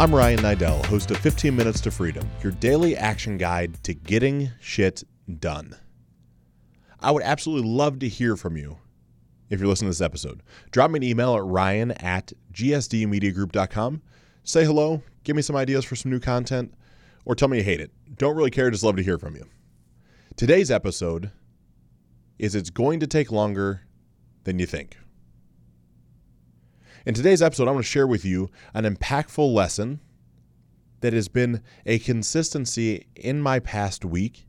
I'm Ryan Niddel, host of 15 Minutes to Freedom, your daily action guide to getting shit done. I would absolutely love to hear from you if you're listening to this episode. Drop me an email at ryan at gsdmediagroup.com. Say hello, give me some ideas for some new content, or tell me you hate it. Don't really care, just love to hear from you. Today's episode is It's Going to Take Longer Than You Think. In today's episode, I'm going to share with you an impactful lesson that has been a consistency in my past week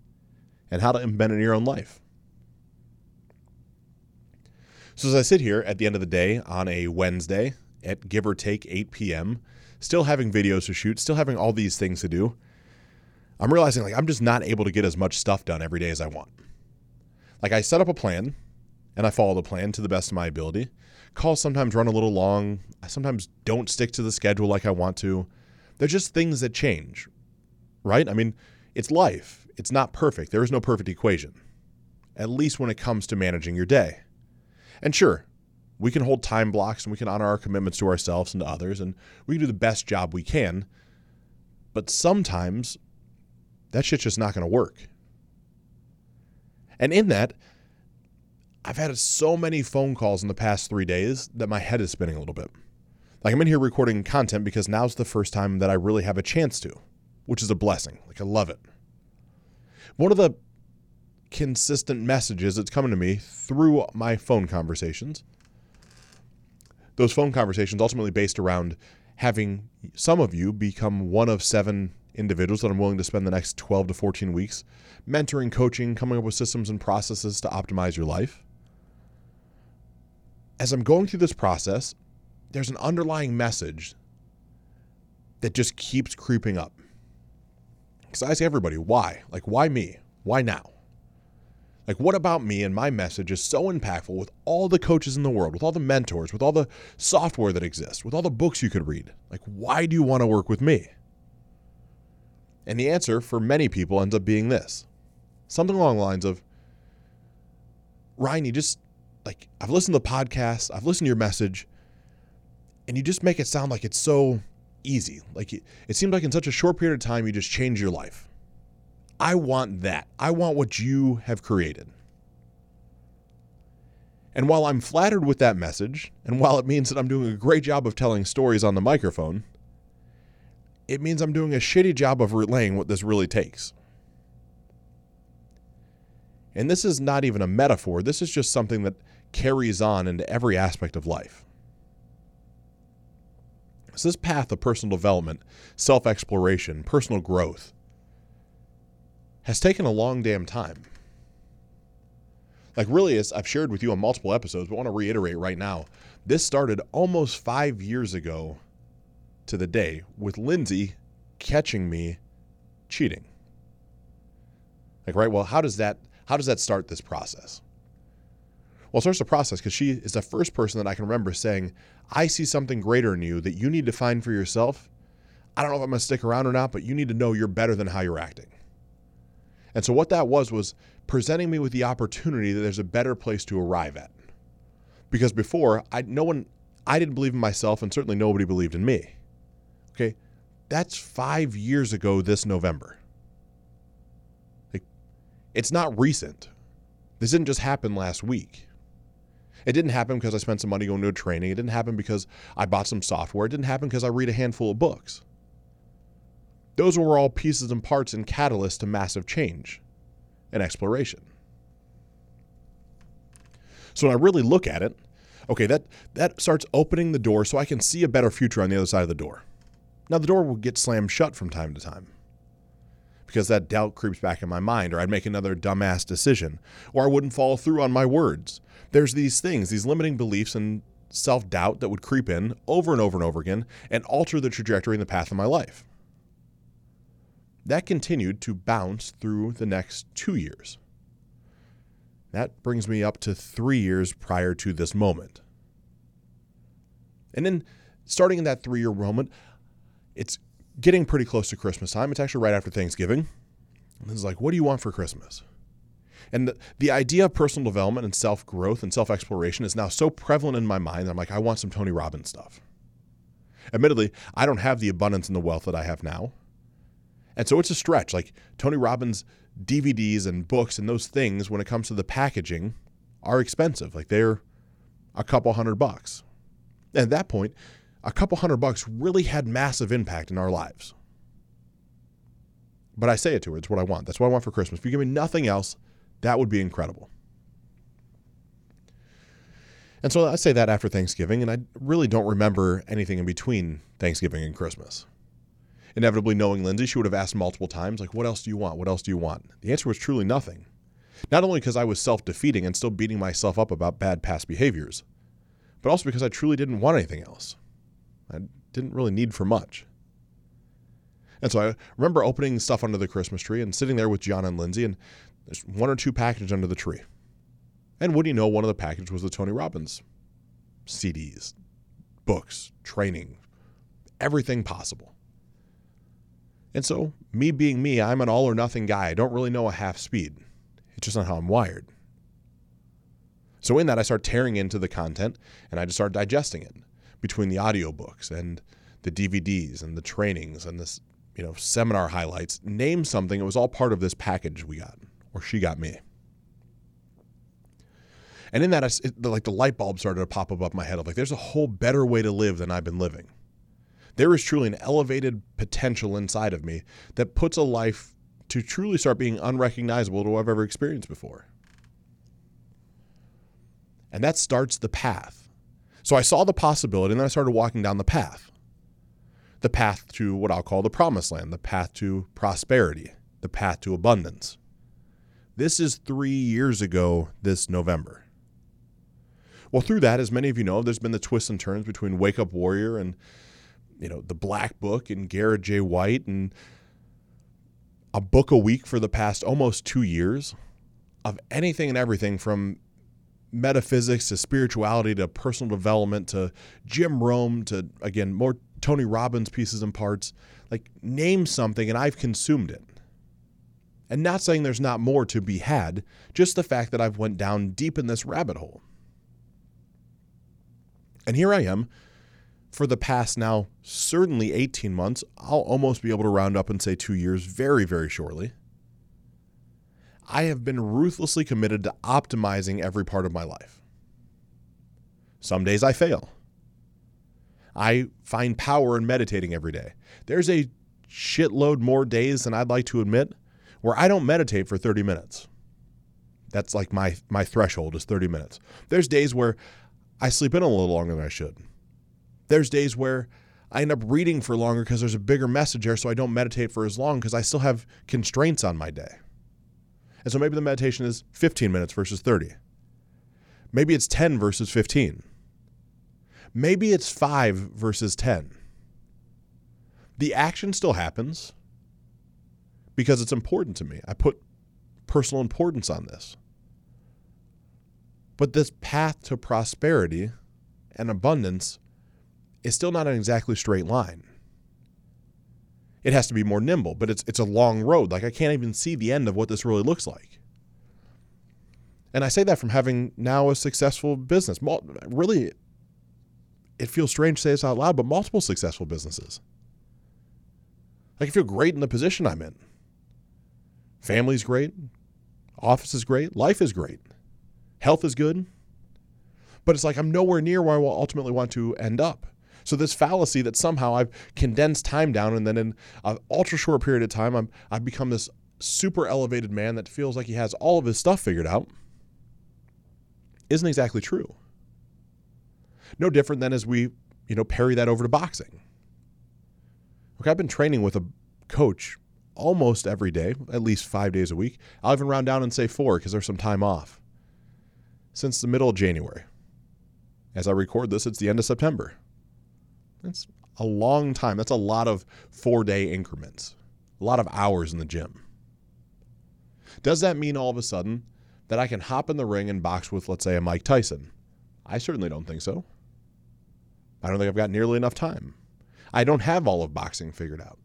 and how to implement it in your own life. So, as I sit here at the end of the day on a Wednesday at give or take 8 p.m., still having videos to shoot, still having all these things to do, I'm realizing like I'm just not able to get as much stuff done every day as I want. Like I set up a plan and I follow the plan to the best of my ability calls sometimes run a little long. I sometimes don't stick to the schedule like I want to. They're just things that change, right? I mean, it's life. It's not perfect. There is no perfect equation, at least when it comes to managing your day. And sure, we can hold time blocks and we can honor our commitments to ourselves and to others, and we can do the best job we can. But sometimes that shit's just not going to work. And in that, I've had so many phone calls in the past three days that my head is spinning a little bit. Like I'm in here recording content because now's the first time that I really have a chance to, which is a blessing. Like I love it. One of the consistent messages that's coming to me through my phone conversations, those phone conversations ultimately based around having some of you become one of seven individuals that I'm willing to spend the next 12 to 14 weeks mentoring, coaching, coming up with systems and processes to optimize your life as I'm going through this process, there's an underlying message that just keeps creeping up. Because I ask everybody, why? Like, why me? Why now? Like, what about me and my message is so impactful with all the coaches in the world, with all the mentors, with all the software that exists, with all the books you could read? Like, why do you want to work with me? And the answer for many people ends up being this something along the lines of Ryan, you just like I've listened to the podcast, I've listened to your message, and you just make it sound like it's so easy. Like it, it seems like in such a short period of time, you just change your life. I want that. I want what you have created. And while I'm flattered with that message, and while it means that I'm doing a great job of telling stories on the microphone, it means I'm doing a shitty job of relaying what this really takes. And this is not even a metaphor, this is just something that carries on into every aspect of life. So, this path of personal development, self exploration, personal growth has taken a long damn time. Like, really, as I've shared with you on multiple episodes, but I want to reiterate right now this started almost five years ago to the day with Lindsay catching me cheating. Like, right? Well, how does that how does that start this process? Well, it starts the process because she is the first person that I can remember saying, I see something greater in you that you need to find for yourself. I don't know if I'm going to stick around or not, but you need to know you're better than how you're acting. And so, what that was, was presenting me with the opportunity that there's a better place to arrive at. Because before, I, no one, I didn't believe in myself, and certainly nobody believed in me. Okay. That's five years ago this November. It's not recent. This didn't just happen last week. It didn't happen because I spent some money going to a training. It didn't happen because I bought some software. It didn't happen because I read a handful of books. Those were all pieces and parts and catalysts to massive change and exploration. So when I really look at it, okay, that, that starts opening the door so I can see a better future on the other side of the door. Now, the door will get slammed shut from time to time because that doubt creeps back in my mind, or I'd make another dumbass decision, or I wouldn't follow through on my words. There's these things, these limiting beliefs and self doubt that would creep in over and over and over again and alter the trajectory and the path of my life. That continued to bounce through the next two years. That brings me up to three years prior to this moment. And then, starting in that three year moment, it's getting pretty close to Christmas time. It's actually right after Thanksgiving. And it's like, what do you want for Christmas? And the, the idea of personal development and self growth and self exploration is now so prevalent in my mind. I'm like, I want some Tony Robbins stuff. Admittedly, I don't have the abundance and the wealth that I have now. And so it's a stretch. Like Tony Robbins' DVDs and books and those things, when it comes to the packaging, are expensive. Like they're a couple hundred bucks. And at that point, a couple hundred bucks really had massive impact in our lives. But I say it to her, it's what I want. That's what I want for Christmas. If you give me nothing else, that would be incredible. And so I say that after Thanksgiving, and I really don't remember anything in between Thanksgiving and Christmas. Inevitably, knowing Lindsay, she would have asked multiple times, like, what else do you want? What else do you want? The answer was truly nothing. Not only because I was self defeating and still beating myself up about bad past behaviors, but also because I truly didn't want anything else. I didn't really need for much. And so I remember opening stuff under the Christmas tree and sitting there with John and Lindsay, and there's one or two packages under the tree. And would you know, one of the packages was the Tony Robbins CDs, books, training, everything possible. And so, me being me, I'm an all or nothing guy. I don't really know a half speed. It's just not how I'm wired. So, in that, I start tearing into the content and I just start digesting it between the audiobooks and the DVDs and the trainings and this, you know, seminar highlights. Name something. It was all part of this package we got, or she got me. And in that, it, like the light bulb started to pop up my head of like, there's a whole better way to live than I've been living. There is truly an elevated potential inside of me that puts a life to truly start being unrecognizable to what I've ever experienced before. And that starts the path. So I saw the possibility and then I started walking down the path. The path to what I'll call the promised land, the path to prosperity, the path to abundance. This is three years ago this November. Well, through that, as many of you know, there's been the twists and turns between Wake Up Warrior and you know the Black Book and Garrett J. White and a book a week for the past almost two years of anything and everything from metaphysics to spirituality to personal development to Jim Rohn to again more Tony Robbins pieces and parts. Like name something and I've consumed it. And not saying there's not more to be had, just the fact that I've went down deep in this rabbit hole. And here I am for the past now certainly 18 months. I'll almost be able to round up and say two years very, very shortly. I have been ruthlessly committed to optimizing every part of my life. Some days I fail. I find power in meditating every day. There's a shitload more days than I'd like to admit where I don't meditate for 30 minutes. That's like my my threshold is 30 minutes. There's days where I sleep in a little longer than I should. There's days where I end up reading for longer because there's a bigger message there, so I don't meditate for as long because I still have constraints on my day. And so maybe the meditation is 15 minutes versus 30. Maybe it's 10 versus 15. Maybe it's 5 versus 10. The action still happens because it's important to me. I put personal importance on this. But this path to prosperity and abundance is still not an exactly straight line. It has to be more nimble, but it's it's a long road. Like I can't even see the end of what this really looks like. And I say that from having now a successful business. Really, it feels strange to say this out loud, but multiple successful businesses. Like I feel great in the position I'm in. Family's great, office is great, life is great. Health is good, but it's like I'm nowhere near where I will ultimately want to end up. So this fallacy that somehow I've condensed time down and then in an ultra short period of time I'm I've become this super elevated man that feels like he has all of his stuff figured out isn't exactly true. No different than as we, you know, parry that over to boxing. Okay, I've been training with a coach almost every day, at least five days a week. I'll even round down and say four because there's some time off since the middle of January. As I record this, it's the end of September. That's a long time. That's a lot of four day increments, a lot of hours in the gym. Does that mean all of a sudden that I can hop in the ring and box with, let's say, a Mike Tyson? I certainly don't think so. I don't think I've got nearly enough time. I don't have all of boxing figured out.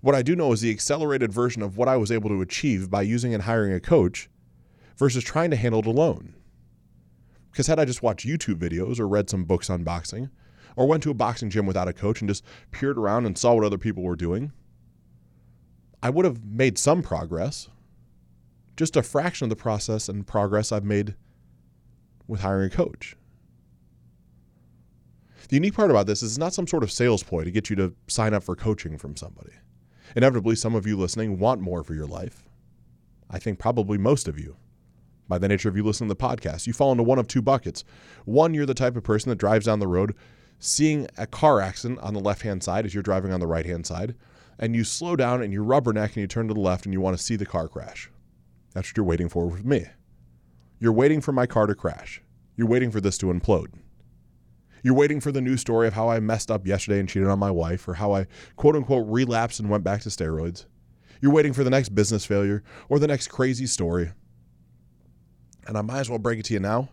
What I do know is the accelerated version of what I was able to achieve by using and hiring a coach versus trying to handle it alone. Because had I just watched YouTube videos or read some books on boxing, or went to a boxing gym without a coach and just peered around and saw what other people were doing, I would have made some progress. Just a fraction of the process and progress I've made with hiring a coach. The unique part about this is it's not some sort of sales ploy to get you to sign up for coaching from somebody. Inevitably, some of you listening want more for your life. I think probably most of you, by the nature of you listening to the podcast, you fall into one of two buckets. One, you're the type of person that drives down the road seeing a car accident on the left hand side as you're driving on the right hand side, and you slow down and you rubberneck and you turn to the left and you want to see the car crash. That's what you're waiting for with me. You're waiting for my car to crash. You're waiting for this to implode. You're waiting for the new story of how I messed up yesterday and cheated on my wife, or how I quote unquote relapsed and went back to steroids. You're waiting for the next business failure or the next crazy story. And I might as well break it to you now.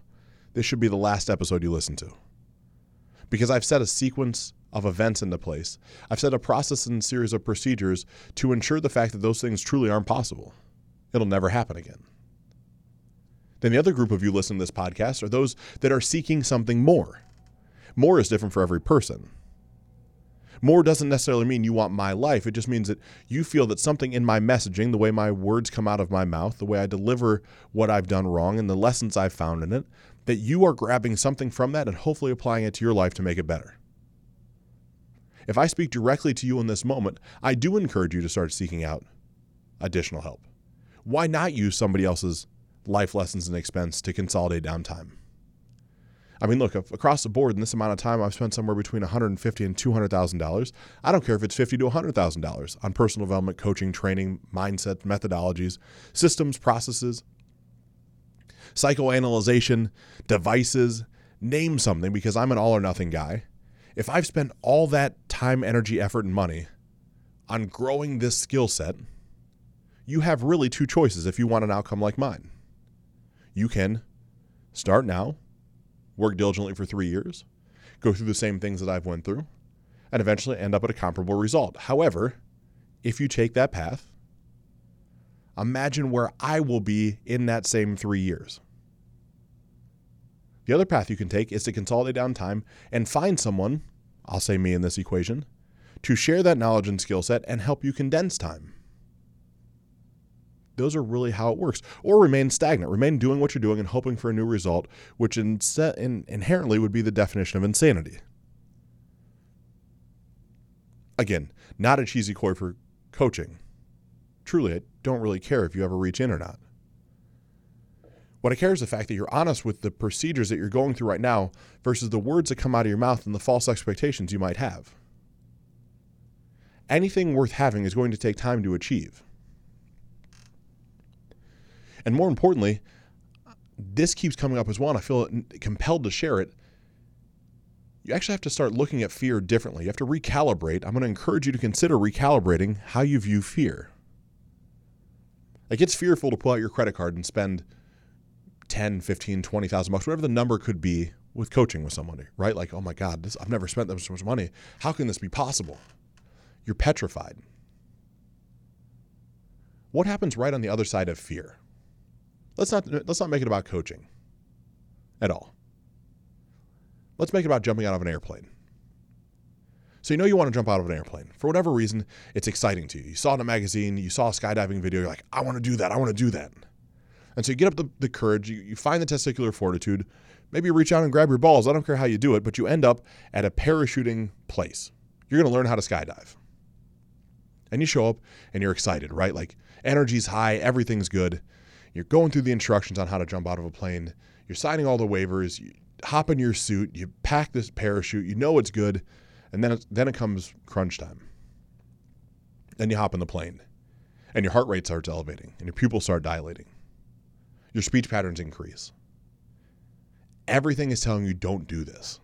This should be the last episode you listen to. Because I've set a sequence of events into place. I've set a process and series of procedures to ensure the fact that those things truly aren't possible. It'll never happen again. Then the other group of you listening to this podcast are those that are seeking something more. More is different for every person. More doesn't necessarily mean you want my life. It just means that you feel that something in my messaging, the way my words come out of my mouth, the way I deliver what I've done wrong, and the lessons I've found in it, that you are grabbing something from that and hopefully applying it to your life to make it better. If I speak directly to you in this moment, I do encourage you to start seeking out additional help. Why not use somebody else's life lessons and expense to consolidate downtime? I mean, look, across the board in this amount of time, I've spent somewhere between 150 and 200 thousand dollars. I don't care if it's 50 to 100 thousand dollars on personal development, coaching, training, mindset, methodologies, systems, processes, psychoanalyzation, devices. Name something because I'm an all or nothing guy. If I've spent all that time, energy, effort, and money on growing this skill set, you have really two choices if you want an outcome like mine. You can start now work diligently for three years, go through the same things that I've went through, and eventually end up at a comparable result. However, if you take that path, imagine where I will be in that same three years. The other path you can take is to consolidate down time and find someone, I'll say me in this equation, to share that knowledge and skill set and help you condense time. Those are really how it works. Or remain stagnant, remain doing what you're doing and hoping for a new result, which in, in, inherently would be the definition of insanity. Again, not a cheesy coy for coaching. Truly, don't really care if you ever reach in or not. What I care is the fact that you're honest with the procedures that you're going through right now versus the words that come out of your mouth and the false expectations you might have. Anything worth having is going to take time to achieve. And more importantly, this keeps coming up as well, and I feel compelled to share it. You actually have to start looking at fear differently. You have to recalibrate. I'm going to encourage you to consider recalibrating how you view fear. Like it's fearful to pull out your credit card and spend 10, 15, 20,000 bucks, whatever the number could be with coaching with somebody, right? Like, oh my God, this, I've never spent that much money. How can this be possible? You're petrified. What happens right on the other side of fear? Let's not let's not make it about coaching at all. Let's make it about jumping out of an airplane. So you know you want to jump out of an airplane. For whatever reason, it's exciting to you. You saw it in a magazine, you saw a skydiving video, you're like, I want to do that, I want to do that. And so you get up the, the courage, you, you find the testicular fortitude, maybe you reach out and grab your balls. I don't care how you do it, but you end up at a parachuting place. You're going to learn how to skydive. And you show up and you're excited, right? Like energy's high, everything's good. You're going through the instructions on how to jump out of a plane. You're signing all the waivers. You hop in your suit. You pack this parachute. You know it's good, and then then it comes crunch time. Then you hop in the plane, and your heart rate starts elevating, and your pupils start dilating. Your speech patterns increase. Everything is telling you don't do this.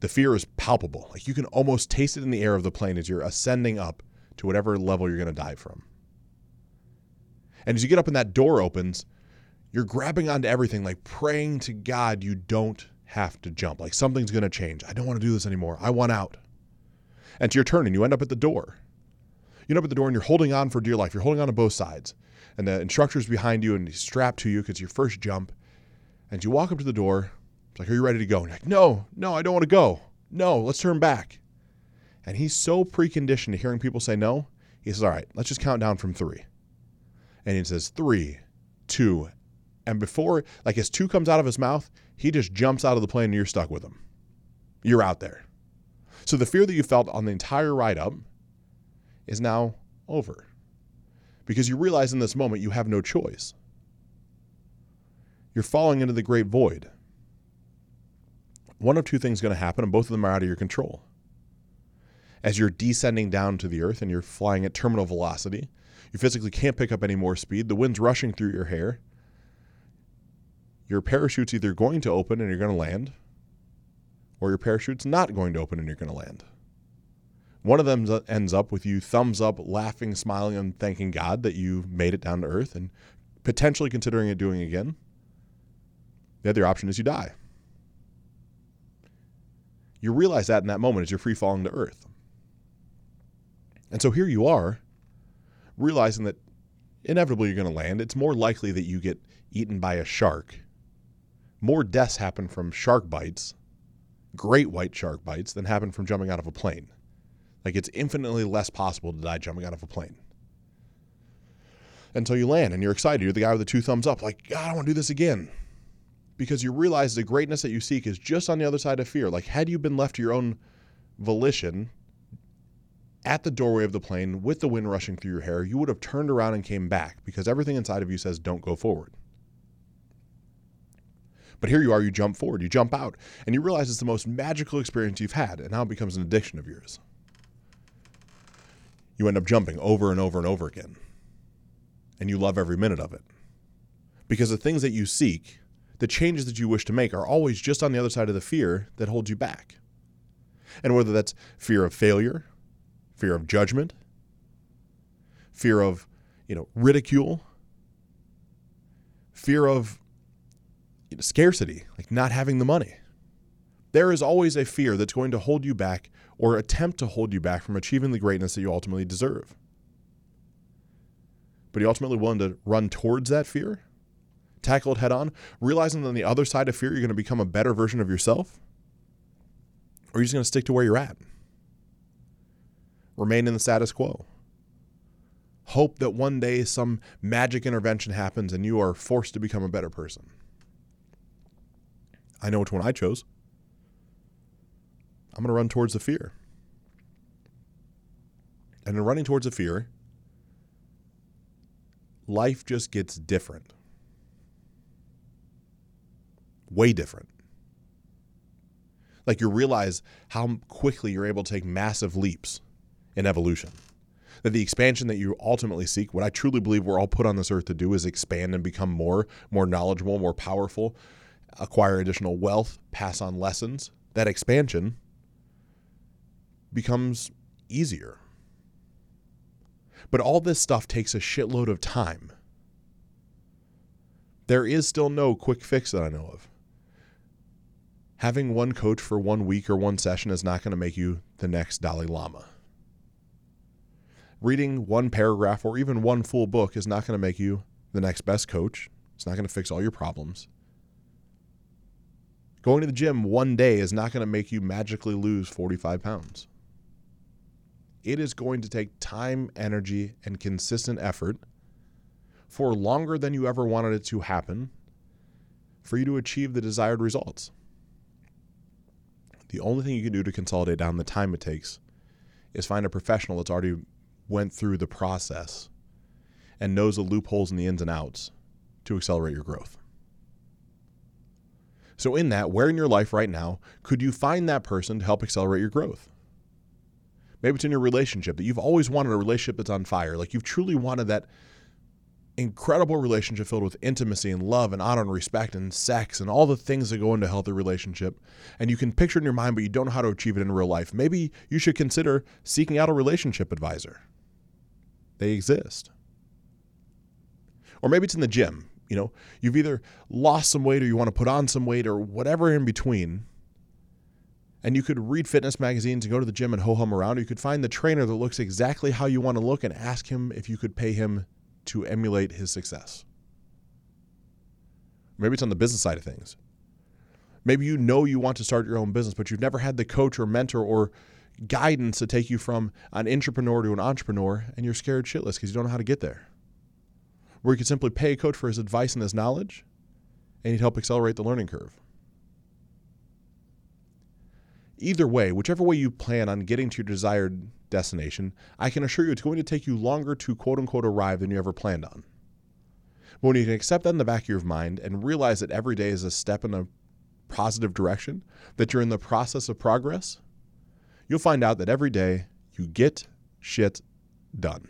The fear is palpable. Like you can almost taste it in the air of the plane as you're ascending up to whatever level you're going to dive from. And as you get up and that door opens, you're grabbing onto everything, like praying to God you don't have to jump. Like something's going to change. I don't want to do this anymore. I want out. And it's your turn, and you end up at the door. You end up at the door, and you're holding on for dear life. You're holding on to both sides. And the instructor's behind you, and he's strapped to you because your first jump. And you walk up to the door. It's like, Are you ready to go? And you're like, No, no, I don't want to go. No, let's turn back. And he's so preconditioned to hearing people say no, he says, All right, let's just count down from three. And he says, Three, two, and before, like as two comes out of his mouth, he just jumps out of the plane and you're stuck with him. You're out there. So the fear that you felt on the entire ride up is now over because you realize in this moment you have no choice. You're falling into the great void. One of two things is going to happen, and both of them are out of your control. As you're descending down to the earth and you're flying at terminal velocity, you physically can't pick up any more speed. The wind's rushing through your hair. Your parachute's either going to open and you're going to land, or your parachute's not going to open and you're going to land. One of them ends up with you thumbs up, laughing, smiling, and thanking God that you made it down to earth and potentially considering it doing again. The other option is you die. You realize that in that moment as you're free falling to earth. And so here you are, realizing that inevitably you're going to land. It's more likely that you get eaten by a shark. More deaths happen from shark bites, great white shark bites, than happen from jumping out of a plane. Like it's infinitely less possible to die jumping out of a plane. Until you land and you're excited. You're the guy with the two thumbs up, like, God, I want to do this again. Because you realize the greatness that you seek is just on the other side of fear. Like, had you been left to your own volition at the doorway of the plane with the wind rushing through your hair, you would have turned around and came back because everything inside of you says, don't go forward. But here you are, you jump forward, you jump out, and you realize it's the most magical experience you've had, and now it becomes an addiction of yours you end up jumping over and over and over again. And you love every minute of it. Because the things that you seek, the changes that you wish to make, are always just on the other side of the fear that holds you back. And whether that's fear of failure, fear of judgment, fear of, you know, ridicule, fear of you know, scarcity, like not having the money. There is always a fear that's going to hold you back or attempt to hold you back from achieving the greatness that you ultimately deserve. But are you ultimately willing to run towards that fear? Tackle it head on, realizing that on the other side of fear, you're going to become a better version of yourself? Or are you just going to stick to where you're at? Remain in the status quo. Hope that one day some magic intervention happens and you are forced to become a better person. I know which one I chose. I'm going to run towards the fear. And in running towards the fear, life just gets different. Way different. Like you realize how quickly you're able to take massive leaps in evolution. That the expansion that you ultimately seek, what I truly believe we're all put on this earth to do is expand and become more, more knowledgeable, more powerful, acquire additional wealth, pass on lessons. That expansion becomes easier. But all this stuff takes a shitload of time. There is still no quick fix that I know of. Having one coach for one week or one session is not going to make you the next Dalai Lama. Reading one paragraph or even one full book is not going to make you the next best coach. It's not going to fix all your problems. Going to the gym one day is not going to make you magically lose 45 pounds it is going to take time, energy, and consistent effort for longer than you ever wanted it to happen for you to achieve the desired results. The only thing you can do to consolidate down the time it takes is find a professional that's already went through the process and knows the loopholes and the ins and outs to accelerate your growth. So, in that, where in your life right now could you find that person to help accelerate your growth? Maybe it's in your relationship that you've always wanted a relationship that's on fire. Like you've truly wanted that incredible relationship filled with intimacy and love and honor and respect and sex and all the things that go into a healthy relationship. And you can picture it in your mind, but you don't know how to achieve it in real life. Maybe you should consider seeking out a relationship advisor. They exist. Or maybe it's in the gym. You know, you've either lost some weight or you want to put on some weight or whatever in between and you could read fitness magazines and go to the gym and ho hum around. Or you could find the trainer that looks exactly how you want to look and ask him if you could pay him to emulate his success. Maybe it's on the business side of things. Maybe you know you want to start your own business, but you've never had the coach or mentor or guidance to take you from an entrepreneur to an entrepreneur, and you're scared shitless because you don't know how to get there. Where you could simply pay a coach for his advice and his knowledge, and he'd help accelerate the learning curve. Either way, whichever way you plan on getting to your desired destination, I can assure you it's going to take you longer to quote unquote arrive than you ever planned on. But when you can accept that in the back of your mind and realize that every day is a step in a positive direction, that you're in the process of progress, you'll find out that every day you get shit done.